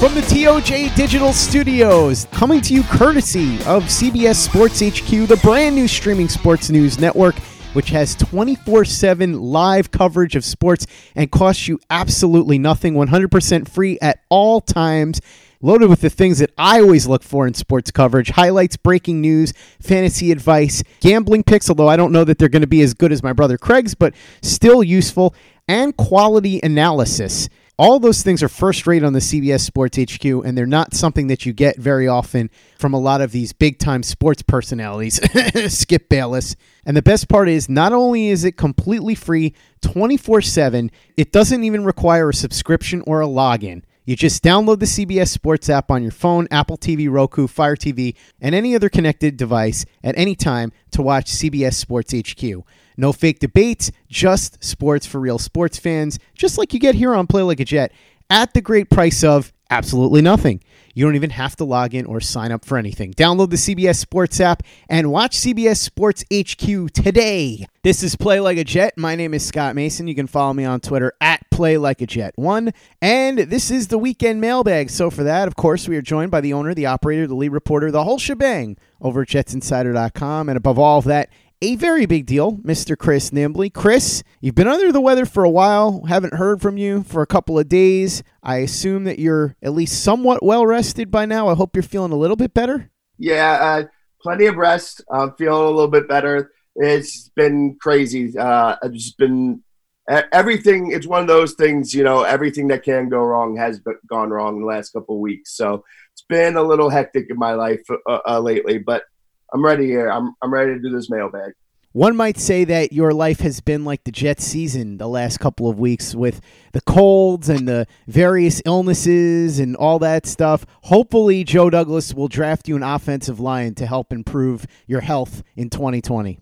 From the TOJ Digital Studios, coming to you courtesy of CBS Sports HQ, the brand new streaming sports news network, which has 24 7 live coverage of sports and costs you absolutely nothing, 100% free at all times. Loaded with the things that I always look for in sports coverage highlights, breaking news, fantasy advice, gambling picks, although I don't know that they're going to be as good as my brother Craig's, but still useful, and quality analysis. All those things are first rate on the CBS Sports HQ, and they're not something that you get very often from a lot of these big time sports personalities. Skip Bayless. And the best part is, not only is it completely free 24 7, it doesn't even require a subscription or a login. You just download the CBS Sports app on your phone, Apple TV, Roku, Fire TV, and any other connected device at any time to watch CBS Sports HQ. No fake debates, just sports for real sports fans, just like you get here on Play Like a Jet, at the great price of absolutely nothing. You don't even have to log in or sign up for anything. Download the CBS Sports app and watch CBS Sports HQ today. This is Play Like a Jet. My name is Scott Mason. You can follow me on Twitter at Play Like a Jet One. And this is the weekend mailbag. So for that, of course, we are joined by the owner, the operator, the lead reporter, the whole shebang over at JetsInsider.com. And above all of that, a very big deal, Mr. Chris Nimbley. Chris, you've been under the weather for a while, haven't heard from you for a couple of days. I assume that you're at least somewhat well rested by now. I hope you're feeling a little bit better. Yeah, uh, plenty of rest. I'm feeling a little bit better. It's been crazy. Uh, I've just been everything. It's one of those things, you know, everything that can go wrong has gone wrong in the last couple of weeks. So it's been a little hectic in my life uh, uh, lately, but I'm ready here. I'm, I'm ready to do this mailbag. One might say that your life has been like the Jets season the last couple of weeks with the colds and the various illnesses and all that stuff. Hopefully, Joe Douglas will draft you an offensive line to help improve your health in 2020.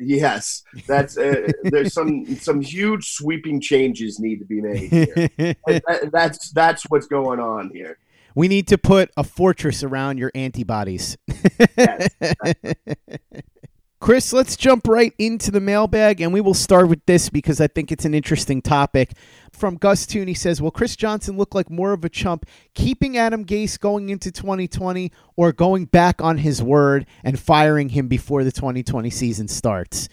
Yes, that's uh, there's some some huge sweeping changes need to be made. Here. That- that's that's what's going on here. We need to put a fortress around your antibodies. Chris, let's jump right into the mailbag, and we will start with this because I think it's an interesting topic. From Gus Tooney says, Will Chris Johnson look like more of a chump keeping Adam Gase going into 2020 or going back on his word and firing him before the 2020 season starts?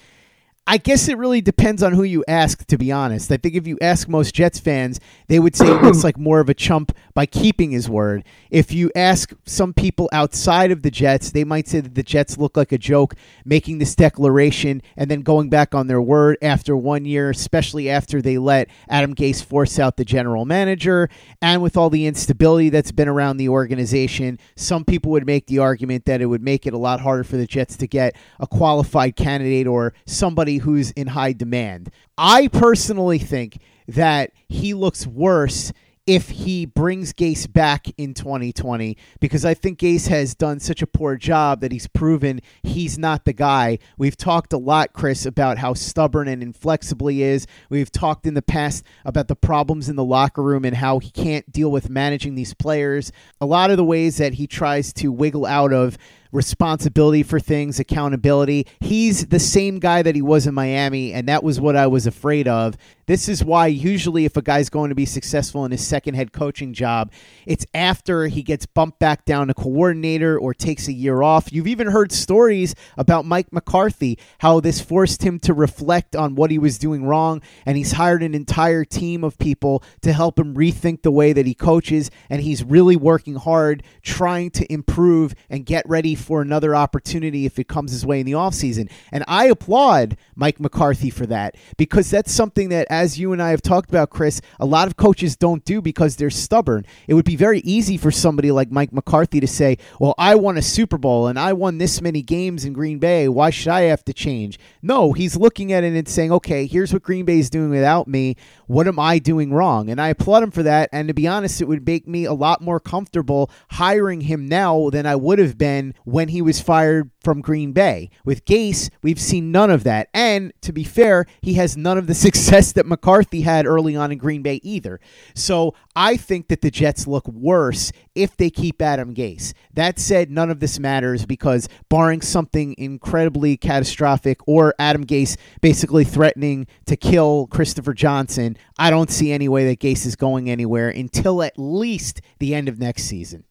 I guess it really depends on who you ask, to be honest. I think if you ask most Jets fans, they would say it's like more of a chump by keeping his word. If you ask some people outside of the Jets, they might say that the Jets look like a joke making this declaration and then going back on their word after one year, especially after they let Adam Gase force out the general manager. And with all the instability that's been around the organization, some people would make the argument that it would make it a lot harder for the Jets to get a qualified candidate or somebody who's in high demand. I personally think that he looks worse if he brings Gase back in 2020 because I think Gase has done such a poor job that he's proven he's not the guy. We've talked a lot, Chris, about how stubborn and inflexible he is. We've talked in the past about the problems in the locker room and how he can't deal with managing these players. A lot of the ways that he tries to wiggle out of responsibility for things, accountability. He's the same guy that he was in Miami, and that was what I was afraid of. This is why usually if a guy's going to be successful in his second head coaching job, it's after he gets bumped back down to coordinator or takes a year off. You've even heard stories about Mike McCarthy, how this forced him to reflect on what he was doing wrong, and he's hired an entire team of people to help him rethink the way that he coaches, and he's really working hard trying to improve and get ready for another opportunity if it comes his way in the offseason. And I applaud Mike McCarthy for that because that's something that, as you and I have talked about, Chris, a lot of coaches don't do because they're stubborn. It would be very easy for somebody like Mike McCarthy to say, Well, I won a Super Bowl and I won this many games in Green Bay. Why should I have to change? No, he's looking at it and saying, Okay, here's what Green Bay is doing without me. What am I doing wrong? And I applaud him for that. And to be honest, it would make me a lot more comfortable hiring him now than I would have been when he was fired from Green Bay. With Gase, we've seen none of that. And to be fair, he has none of the success that McCarthy had early on in Green Bay either. So I think that the Jets look worse if they keep Adam Gase. That said, none of this matters because barring something incredibly catastrophic or Adam Gase basically threatening to kill Christopher Johnson, I don't see any way that Gase is going anywhere until at least the end of next season.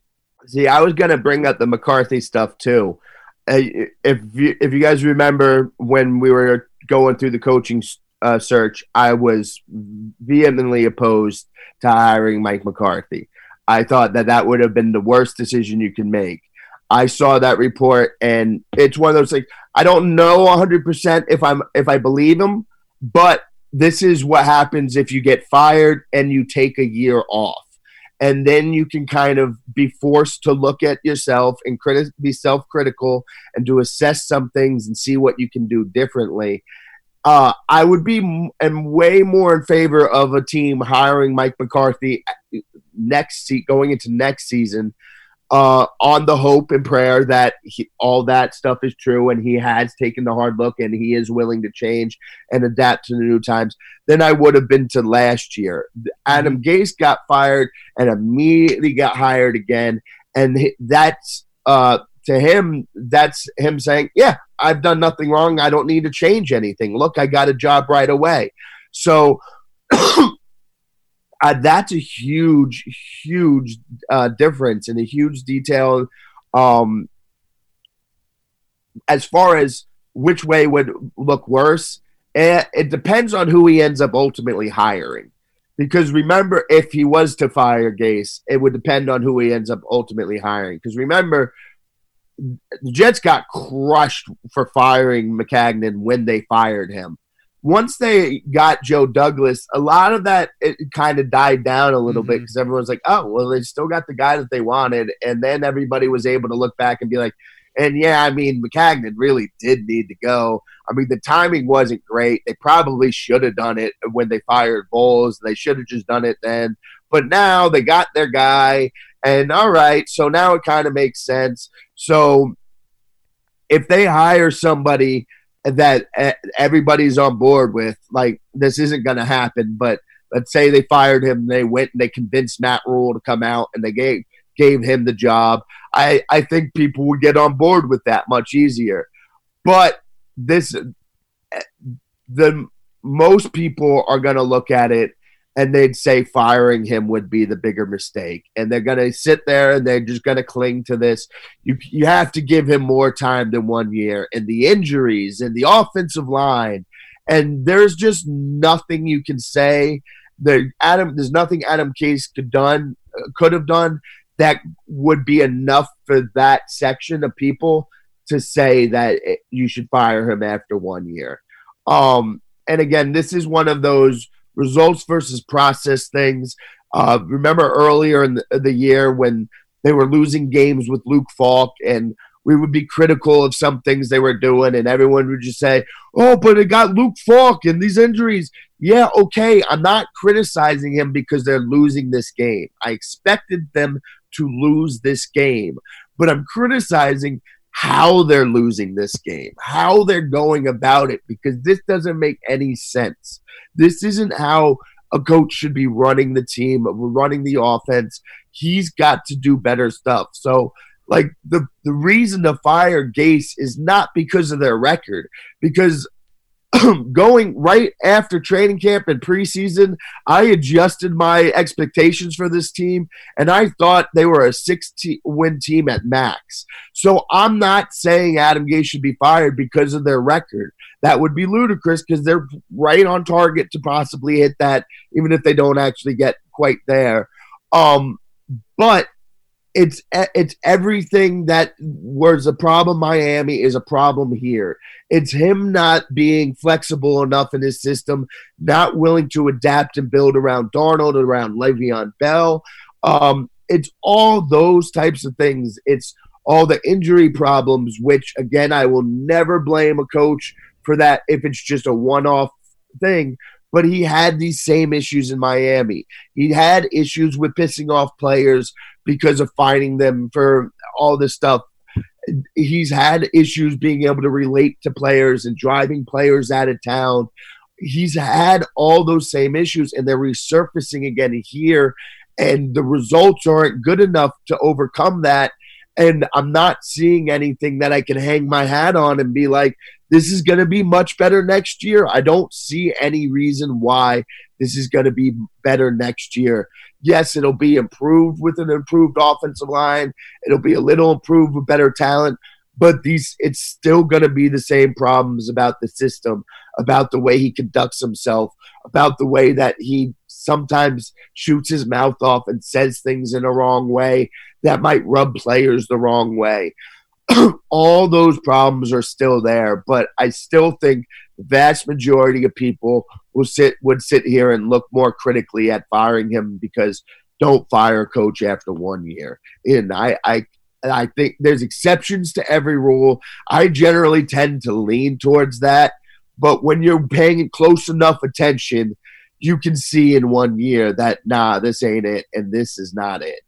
See, I was going to bring up the McCarthy stuff too uh, if you, if you guys remember when we were going through the coaching uh, search, I was vehemently opposed to hiring Mike McCarthy. I thought that that would have been the worst decision you can make. I saw that report, and it's one of those like I don't know 100 percent if I'm if I believe him, but this is what happens if you get fired and you take a year off and then you can kind of be forced to look at yourself and criti- be self-critical and to assess some things and see what you can do differently uh, I would be am way more in favor of a team hiring Mike McCarthy uh, next se- going into next season uh, on the hope and prayer that he, all that stuff is true and he has taken the hard look and he is willing to change and adapt to the new times than I would have been to last year. Adam Gase got fired and immediately got hired again, and that's uh, to him. That's him saying, "Yeah, I've done nothing wrong. I don't need to change anything. Look, I got a job right away." So. Uh, that's a huge, huge uh, difference and a huge detail. Um, as far as which way would look worse, it, it depends on who he ends up ultimately hiring. Because remember, if he was to fire Gase, it would depend on who he ends up ultimately hiring. Because remember, the Jets got crushed for firing Maccagnan when they fired him once they got Joe Douglas, a lot of that it kind of died down a little mm-hmm. bit because everyone's like, oh, well, they still got the guy that they wanted. And then everybody was able to look back and be like, and yeah, I mean, Maccagnan really did need to go. I mean, the timing wasn't great. They probably should have done it when they fired Bowles. They should have just done it then. But now they got their guy. And all right, so now it kind of makes sense. So if they hire somebody – that everybody's on board with. Like this isn't going to happen, but let's say they fired him, they went and they convinced Matt Rhule to come out and they gave gave him the job. I I think people would get on board with that much easier. But this eh, the most people are going to look at it and they'd say firing him would be the bigger mistake. And they're going to sit there and they're just going to cling to this. You you have to give him more time than one year, and the injuries and the offensive line, and there's just nothing you can say. There, Adam, there's nothing Adam Gase could done could have done that would be enough for that section of people to say that you should fire him after one year. Um, and again, this is one of those results versus process things. Uh, remember earlier in the, the, year when they were losing games with Luke Falk and we would be critical of some things they were doing and everyone would just say, oh, but it got Luke Falk and these injuries. Yeah, okay, I'm not criticizing him because they're losing this game. I expected them to lose this game, but I'm criticizing how they're losing this game, how they're going about it, because this doesn't make any sense. This isn't how a coach should be running the team, running the offense. He's got to do better stuff. So, like the the reason to fire Gase is not because of their record, because going right after training camp and preseason, I adjusted my expectations for this team, and I thought they were a six win team at max. So I'm not saying Adam Gase should be fired because of their record. That would be ludicrous because they're right on target to possibly hit that, even if they don't actually get quite there. Um, but it's it's everything that was a problem Miami is a problem here. It's him not being flexible enough in his system, not willing to adapt and build around Darnold, around Le'Veon Bell. Um, it's all those types of things. It's all the injury problems, which again, I will never blame a coach for that if it's just a one-off thing. But he had these same issues in Miami. He had issues with pissing off players because of fighting them for all this stuff. He's had issues being able to relate to players and driving players out of town. He's had all those same issues, and they're resurfacing again here. And the results aren't good enough to overcome that. And I'm not seeing anything that I can hang my hat on and be like, this is going to be much better next year. I don't see any reason why this is going to be better next year. Yes, it'll be improved with an improved offensive line. It'll be a little improved with better talent, but these it's still going to be the same problems about the system, about the way he conducts himself, about the way that he sometimes shoots his mouth off and says things in a wrong way that might rub players the wrong way. All those problems are still there, but I still think the vast majority of people will sit would sit here and look more critically at firing him because don't fire a coach after one year. And I, I I think there's exceptions to every rule. I generally tend to lean towards that, but when you're paying close enough attention, you can see in one year that nah, this ain't it, and this is not it.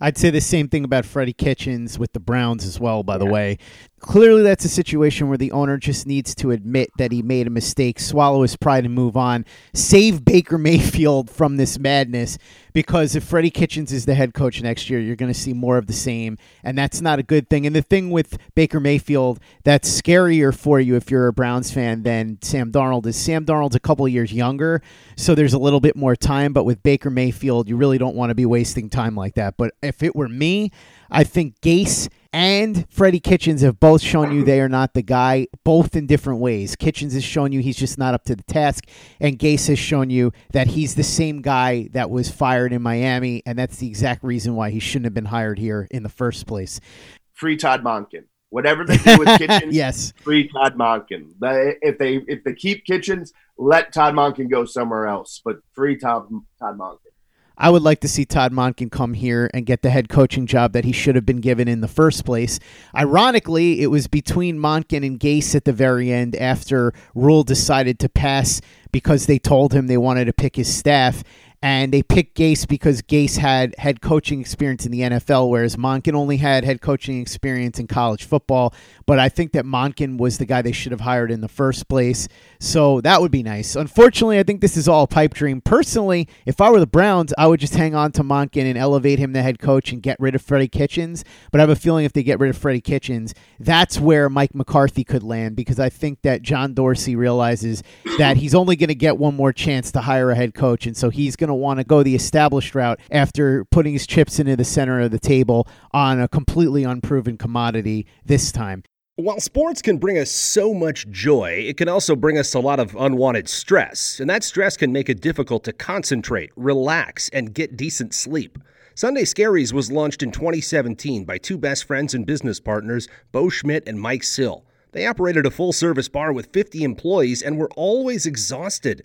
I'd say the same thing about Freddie Kitchens with the Browns as well, by yeah. the way. Clearly, that's a situation where the owner just needs to admit that he made a mistake, swallow his pride, and move on. Save Baker Mayfield from this madness because if Freddie Kitchens is the head coach next year, you're going to see more of the same, and that's not a good thing. And the thing with Baker Mayfield that's scarier for you if you're a Browns fan than Sam Darnold is Sam Darnold's a couple years younger, so there's a little bit more time. But with Baker Mayfield, you really don't want to be wasting time like that. But if it were me, I think Gase and Freddie Kitchens have both shown you they are not the guy, both in different ways. Kitchens has shown you he's just not up to the task, and Gase has shown you that he's the same guy that was fired in Miami, and that's the exact reason why he shouldn't have been hired here in the first place. Free Todd Monken. Whatever they do with Kitchens, yes, free Todd Monken. If they if they keep Kitchens, let Todd Monken go somewhere else, but free Todd Todd Monken. I would like to see Todd Monken come here and get the head coaching job that he should have been given in the first place. Ironically, it was between Monken and Gase at the very end after Rhule decided to pass because they told him they wanted to pick his staff and they picked Gase because Gase had head coaching experience in the NFL, whereas Monken only had head coaching experience in college football. But I think that Monken was the guy they should have hired in the first place. So that would be nice. Unfortunately, I think this is all a pipe dream. Personally, if I were the Browns, I would just hang on to Monken and elevate him to head coach and get rid of Freddie Kitchens. But I have a feeling if they get rid of Freddie Kitchens, that's where Mike McCarthy could land because I think that John Dorsey realizes that he's only going to get one more chance to hire a head coach. And so he's going to want to go the established route after putting his chips into the center of the table on a completely unproven commodity this time. While sports can bring us so much joy, it can also bring us a lot of unwanted stress, and that stress can make it difficult to concentrate, relax, and get decent sleep. Sunday Scaries was launched in 2017 by two best friends and business partners, Bo Schmidt and Mike Sill. They operated a full service bar with 50 employees and were always exhausted.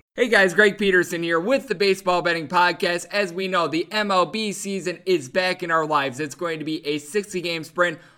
Hey guys, Greg Peterson here with the Baseball Betting Podcast. As we know, the MLB season is back in our lives. It's going to be a 60 game sprint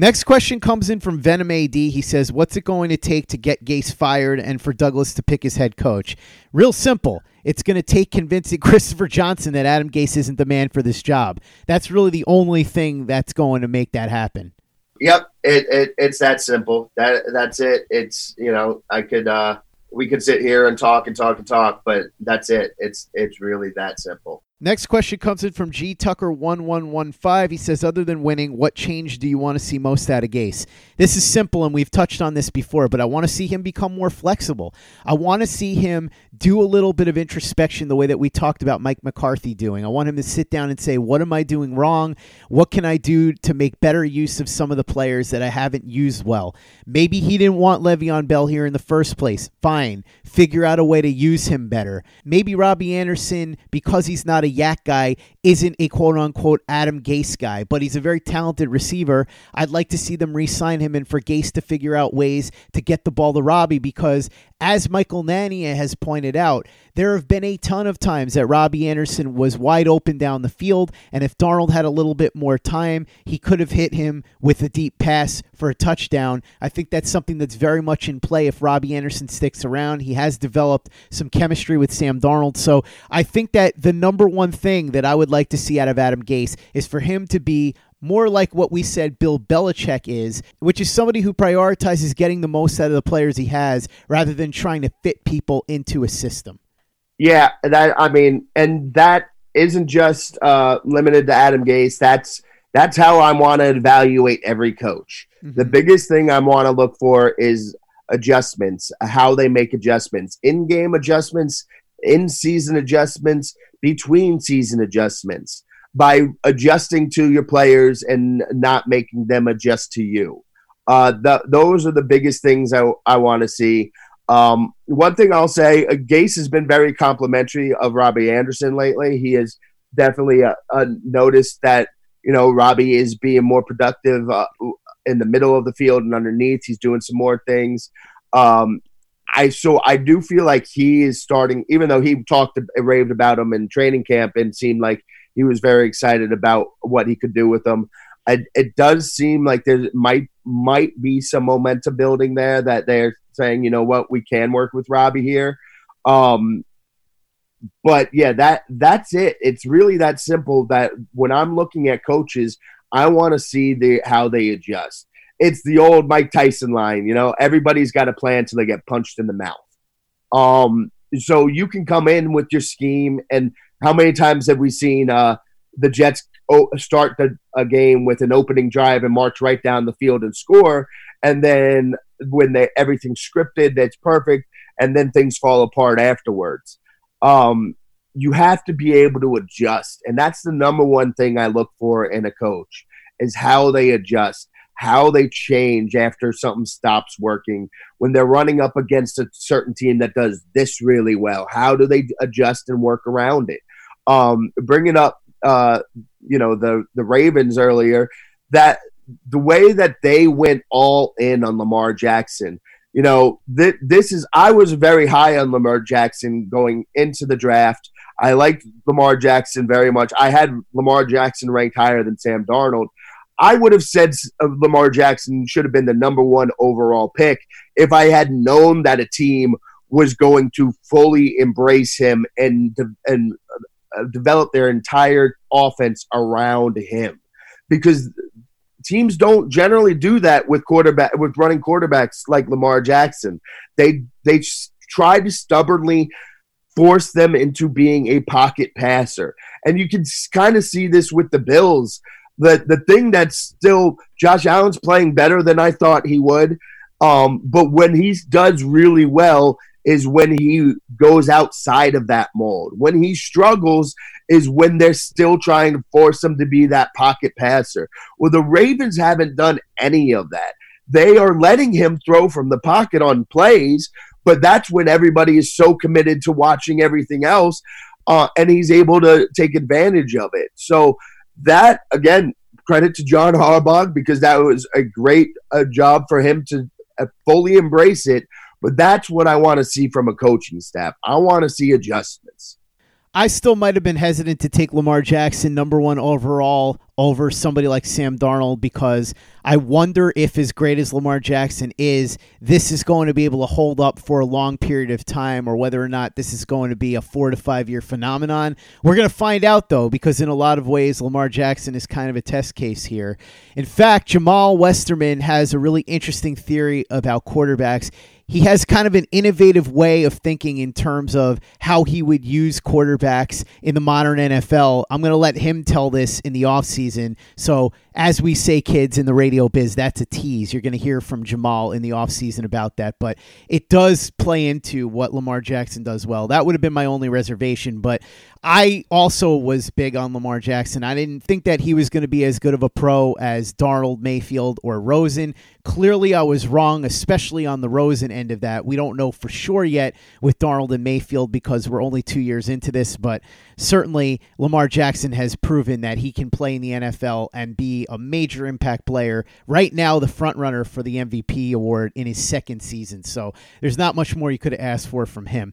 Next question comes in from Venom AD. He says, What's it going to take to get Gase fired and for Douglas to pick his head coach? Real simple. It's going to take convincing Christopher Johnson that Adam Gase isn't the man for this job. That's really the only thing that's going to make that happen. Yep, it, it it's that simple. That that's it. It's you know I could uh we could sit here and talk and talk and talk, but that's it. It's it's really that simple. Next question comes in from G Tucker one one one five. He says, "Other than winning, what change do you want to see most out of Gase?" This is simple, and we've touched on this before, but I want to see him become more flexible. I want to see him do a little bit of introspection, the way that we talked about Mike McCarthy doing. I want him to sit down and say, "What am I doing wrong? What can I do to make better use of some of the players that I haven't used well?" Maybe he didn't want Le'Veon Bell here in the first place. Fine, figure out a way to use him better. Maybe Robbie Anderson, because he's not a YAC guy isn't a quote unquote Adam Gase guy, but he's a very talented receiver. I'd like to see them re sign him and for Gase to figure out ways to get the ball to Robbie because, as Michael Nania has pointed out, there have been a ton of times that Robbie Anderson was wide open down the field, and if Darnold had a little bit more time, he could have hit him with a deep pass for a touchdown. I think that's something that's very much in play if Robbie Anderson sticks around. He has developed some chemistry with Sam Darnold, so I think that the number one thing that I would like to see out of Adam Gase is for him to be more like what we said Bill Belichick is, which is somebody who prioritizes getting the most out of the players he has rather than trying to fit people into a system. Yeah, that I mean, and that isn't just uh, limited to Adam Gase. That's that's how I want to evaluate every coach. Mm-hmm. The biggest thing I want to look for is adjustments, how they make adjustments, in-game adjustments, in-season adjustments, between season adjustments by adjusting to your players and not making them adjust to you. Uh, the, those are the biggest things I, I want to see. Um, one thing I'll say, uh, Gase has been very complimentary of Robbie Anderson lately. He has definitely uh, uh, noticed that you know Robbie is being more productive uh, in the middle of the field and underneath. He's doing some more things. Um, I so I do feel like he is starting, even though he talked raved about him in training camp and seemed like he was very excited about what he could do with them. I, it does seem like there might might be some momentum building there that they're saying, you know what, we can work with Robbie here. Um, but yeah, that that's it. It's really that simple. That when I'm looking at coaches, I want to see the how they adjust it's the old Mike Tyson line, you know, everybody's got a plan until they get punched in the mouth. Um, so you can come in with your scheme, and how many times have we seen uh, the Jets start the, a game with an opening drive and march right down the field and score, and then when they everything's scripted, that's perfect, and then things fall apart afterwards. Um, you have to be able to adjust, and that's the number one thing I look for in a coach is how they adjust how they change after something stops working. When they're running up against a certain team that does this really well how do they adjust and work around it um, bringing up uh, you know the the ravens earlier that the way that they went all in on lamar jackson you know th- this is i was very high on lamar jackson going into the draft. I liked lamar jackson very much. I had lamar jackson ranked higher than sam darnold. I would have said Lamar Jackson should have been the number one overall pick if I had known that a team was going to fully embrace him and and uh, develop their entire offense around him, because teams don't generally do that with quarterback with running quarterbacks like Lamar Jackson. They they try to stubbornly force them into being a pocket passer. And you can kind of see this with the Bills. The the thing that's still Josh Allen's playing better than I thought he would. Um, but when he does really well is when he goes outside of that mold. When he struggles is when they're still trying to force him to be that pocket passer. Well, the Ravens haven't done any of that. They are letting him throw from the pocket on plays, but that's when everybody is so committed to watching everything else, uh, and he's able to take advantage of it. So that again, credit to John Harbaugh because that was a great uh, job for him to uh, fully embrace it. But that's what I want to see from a coaching staff. I want to see adjustments. I still might have been hesitant to take Lamar Jackson number one overall over somebody like Sam Darnold because I wonder if, as great as Lamar Jackson is, this is going to be able to hold up for a long period of time or whether or not this is going to be a four to five year phenomenon. We're going to find out, though, because in a lot of ways, Lamar Jackson is kind of a test case here. In fact, Jamal Westerman has a really interesting theory about quarterbacks he has kind of an innovative way of thinking in terms of how he would use quarterbacks in the modern NFL. I'm going to let him tell this in the offseason. So, as we say, kids in the radio biz, that's a tease. You're going to hear from Jamal in the offseason about that. But it does play into what Lamar Jackson does well. That would have been my only reservation. But I also was big on Lamar Jackson. I didn't think that he was going to be as good of a pro as Darnold, Mayfield, or Rosen. Clearly, I was wrong, especially on the Rosen end of that. We don't know for sure yet with Darnold and Mayfield because we're only two years into this, but certainly Lamar Jackson has proven that he can play in the NFL and be a major impact player. Right now, the front runner for the MVP award in his second season. So there's not much more you could have asked for from him.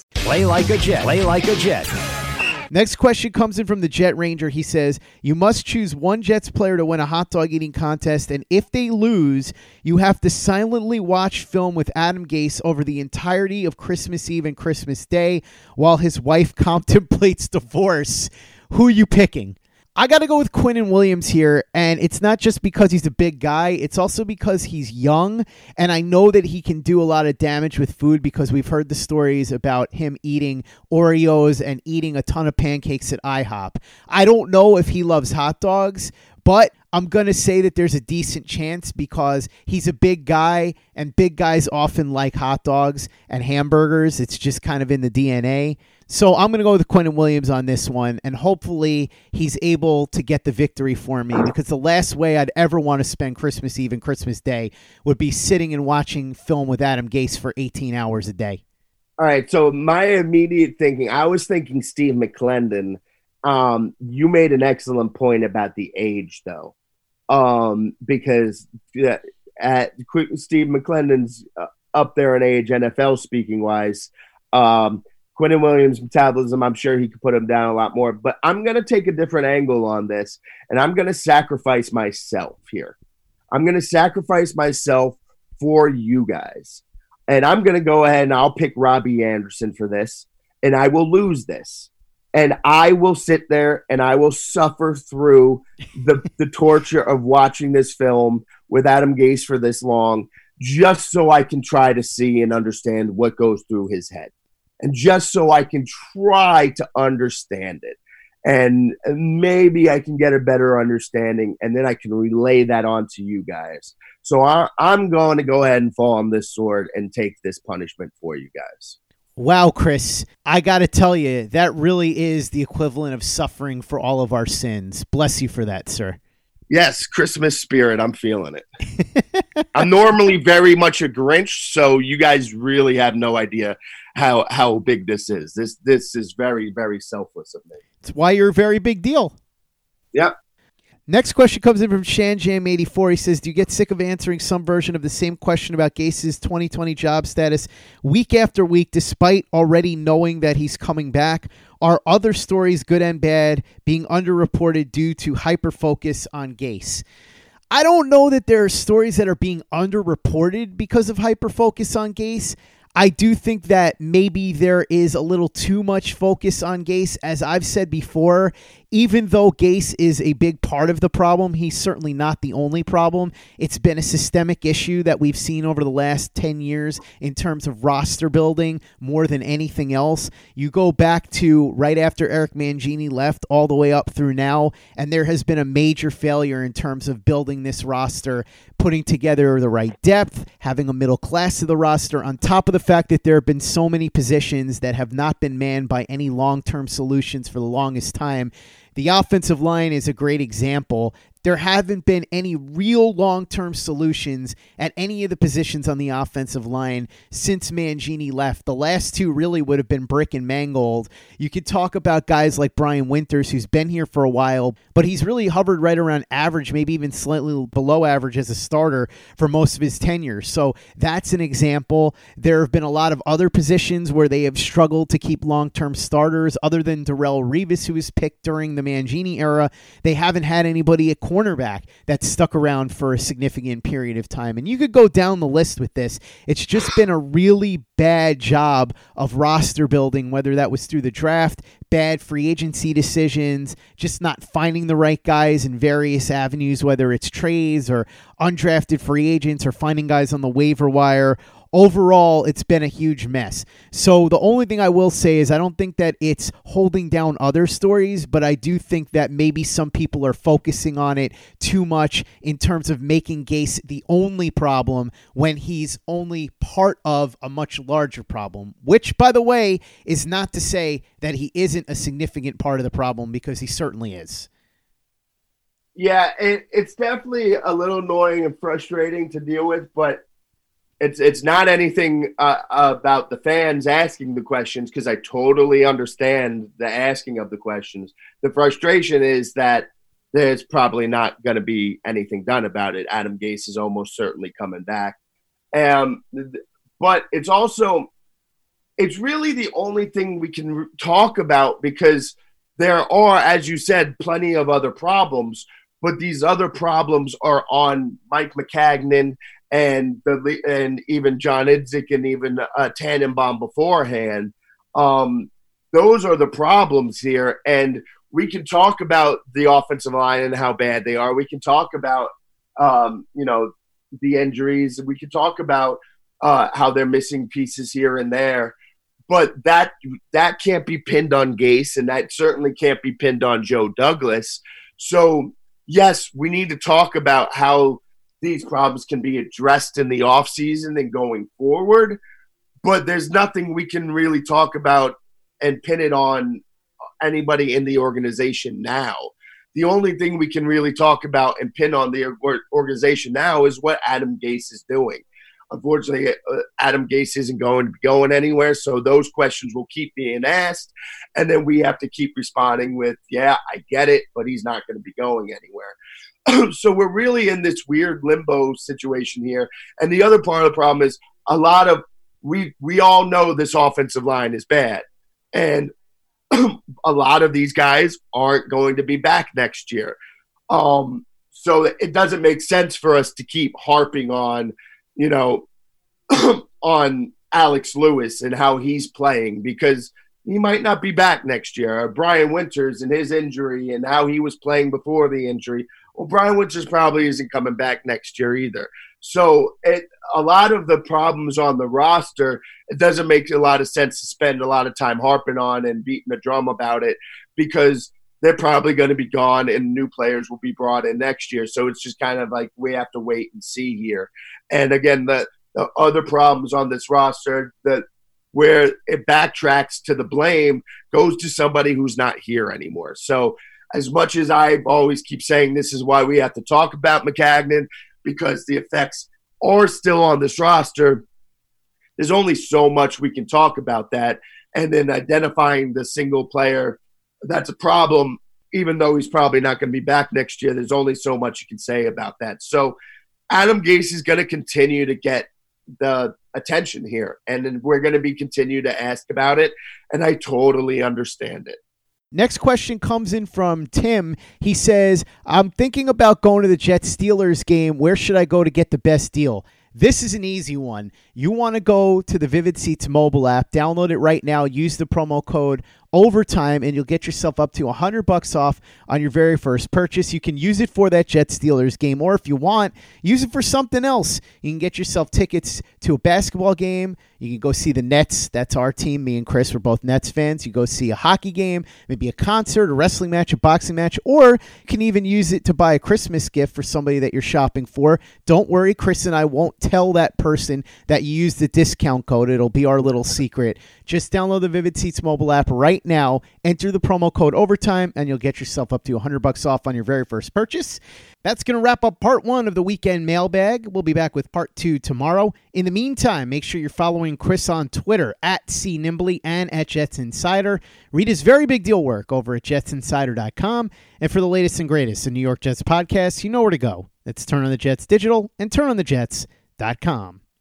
Play like a Jet. Play like a Jet. Next question comes in from the Jet Ranger. He says, You must choose one Jets player to win a hot dog eating contest, and if they lose, you have to silently watch film with Adam Gase over the entirety of Christmas Eve and Christmas Day while his wife contemplates divorce. Who are you picking? I got to go with Quinnen Williams here, and it's not just because he's a big guy, it's also because he's young, and I know that he can do a lot of damage with food because we've heard the stories about him eating Oreos and eating a ton of pancakes at IHOP. I don't know if he loves hot dogs, but I'm going to say that there's a decent chance because he's a big guy, and big guys often like hot dogs and hamburgers. It's just kind of in the DNA. So I'm going to go with Quinnen Williams on this one, and hopefully he's able to get the victory for me because the last way I'd ever want to spend Christmas Eve and Christmas Day would be sitting and watching film with Adam Gase for 18 hours a day. All right. So my immediate thinking, I was thinking Steve McLendon. Um, you made an excellent point about the age, though, um, because at Steve McLendon's uh, up there in age, NFL speaking wise. Um, Quinnen Williams' metabolism, I'm sure he could put him down a lot more. But I'm going to take a different angle on this, and I'm going to sacrifice myself here. I'm going to sacrifice myself for you guys. And I'm going to go ahead and I'll pick Robbie Anderson for this, and I will lose this. And I will sit there and I will suffer through the, the torture of watching this film with Adam Gase for this long, just so I can try to see and understand what goes through his head and just so I can try to understand it. And maybe I can get a better understanding, and then I can relay that on to you guys. So I, I'm going to go ahead and fall on this sword and take this punishment for you guys. Wow, Chris, I got to tell you, that really is the equivalent of suffering for all of our sins. Bless you for that, sir. Yes, Christmas spirit. I'm feeling it. I'm normally very much a Grinch, so you guys really have no idea how how big this is. This this is very very selfless of me. It's why you're a very big deal. Yep. Next question comes in from ShanJam84. He says, Do you get sick of answering some version of the same question about Gase's 2020 job status week after week, despite already knowing that he's coming back? Are other stories, good and bad, being underreported due to hyper focus on Gase? I don't know that there are stories that are being underreported because of hyper focus on Gase. I do think that maybe there is a little too much focus on Gase. As I've said before, even though Gase is a big part of the problem, he's certainly not the only problem. It's been a systemic issue that we've seen over the last 10 years in terms of roster building more than anything else. You go back to right after Eric Mangini left all the way up through now, and there has been a major failure in terms of building this roster, putting together the right depth, having a middle class of the roster, on top of the fact that there have been so many positions that have not been manned by any long term solutions for the longest time the offensive line is a great example there haven't been any real long term solutions at any of the positions on the offensive line since Mangini left. The last two really would have been Brick and Mangold. You could talk about guys like Brian Winters, who's been here for a while, but he's really hovered right around average, maybe even slightly below average as a starter for most of his tenure. So that's an example. There have been a lot of other positions where they have struggled to keep long term starters, other than Darrelle Revis, who was picked during the Mangini era. They haven't had anybody at cornerback that stuck around for a significant period of time. And you could go down the list with this. It's just been a really bad job of roster building, whether that was through the draft, bad free agency decisions, just not finding the right guys in various avenues, whether it's trades or undrafted free agents or finding guys on the waiver wire overall, it's been a huge mess. So the only thing I will say is I don't think that it's holding down other stories, but I do think that maybe some people are focusing on it too much in terms of making Gase the only problem when he's only part of a much larger problem, which, by the way, is not to say that he isn't a significant part of the problem because he certainly is. Yeah, it, it's definitely a little annoying and frustrating to deal with, but it's it's not anything uh, about the fans asking the questions because I totally understand the asking of the questions. The frustration is that there's probably not going to be anything done about it. Adam Gase is almost certainly coming back, um, but it's also it's really the only thing we can talk about because there are, as you said, plenty of other problems. But these other problems are on Mike Maccagnan and the and even John Idzik and even uh, Tannenbaum beforehand. Um, those are the problems here, and we can talk about the offensive line and how bad they are. We can talk about um, you know the injuries. We can talk about uh, how they're missing pieces here and there. But that that can't be pinned on Gase, and that certainly can't be pinned on Joe Douglas. So yes, we need to talk about how these problems can be addressed in the off season and going forward. But there's nothing we can really talk about and pin it on anybody in the organization now. The only thing we can really talk about and pin on the organization now is what Adam Gase is doing. Unfortunately, uh, Adam Gase isn't going to be going anywhere, so those questions will keep being asked, and then we have to keep responding with, "Yeah, I get it, but he's not going to be going anywhere." so we're really in this weird limbo situation here. And the other part of the problem is a lot of we we all know this offensive line is bad, and a lot of these guys aren't going to be back next year. Um, so it doesn't make sense for us to keep harping on, you know, on Alex Lewis and how he's playing because he might not be back next year. Brian Winters and his injury and how he was playing before the injury well, Brian Winters probably isn't coming back next year either. So it, a lot of the problems on the roster, it doesn't make a lot of sense to spend a lot of time harping on and beating the drum about it because they're probably going to be gone and new players will be brought in next year. So it's just kind of like we have to wait and see here. And again, the, the other problems on this roster that where it backtracks to the blame goes to somebody who's not here anymore. So as much as I always keep saying this is why we have to talk about Maccagnan because the effects are still on this roster. There's only so much we can talk about that. And then identifying the single player that's a problem even though he's probably not going to be back next year, there's only so much you can say about that. So Adam Gase is going to continue to get the attention here, and we're going to be continue to ask about it. And I totally understand it. Next question comes in from Tim. He says, I'm thinking about going to the Jets Steelers game. Where should I go to get the best deal? This is an easy one. You want to go to the Vivid Seats mobile app, download it right now, use the promo code overtime and you'll get yourself up to 100 bucks off on your very first purchase. You can use it for that Jet Steelers game or if you want, use it for something else. You can get yourself tickets to a basketball game. You can go see the Nets. That's our team. Me and Chris were both Nets fans. You go see a hockey game, maybe a concert, a wrestling match, a boxing match, or you can even use it to buy a Christmas gift for somebody that you're shopping for. Don't worry, Chris and I won't tell that person that you use the discount code. It'll be our little secret. Just download the Vivid Seats mobile app right now, enter the promo code overtime, and you'll get yourself up to 100 bucks off on your very first purchase. That's going to wrap up part one of the weekend mailbag. We'll be back with part two tomorrow. In the meantime, make sure you're following Chris on Twitter at CNimbley and at Jets Insider. Read his very big deal work over at jetsinsider.com. And for the latest and greatest in New York Jets podcasts, you know where to go. It's Turn on the Jets Digital and turnonthejets.com.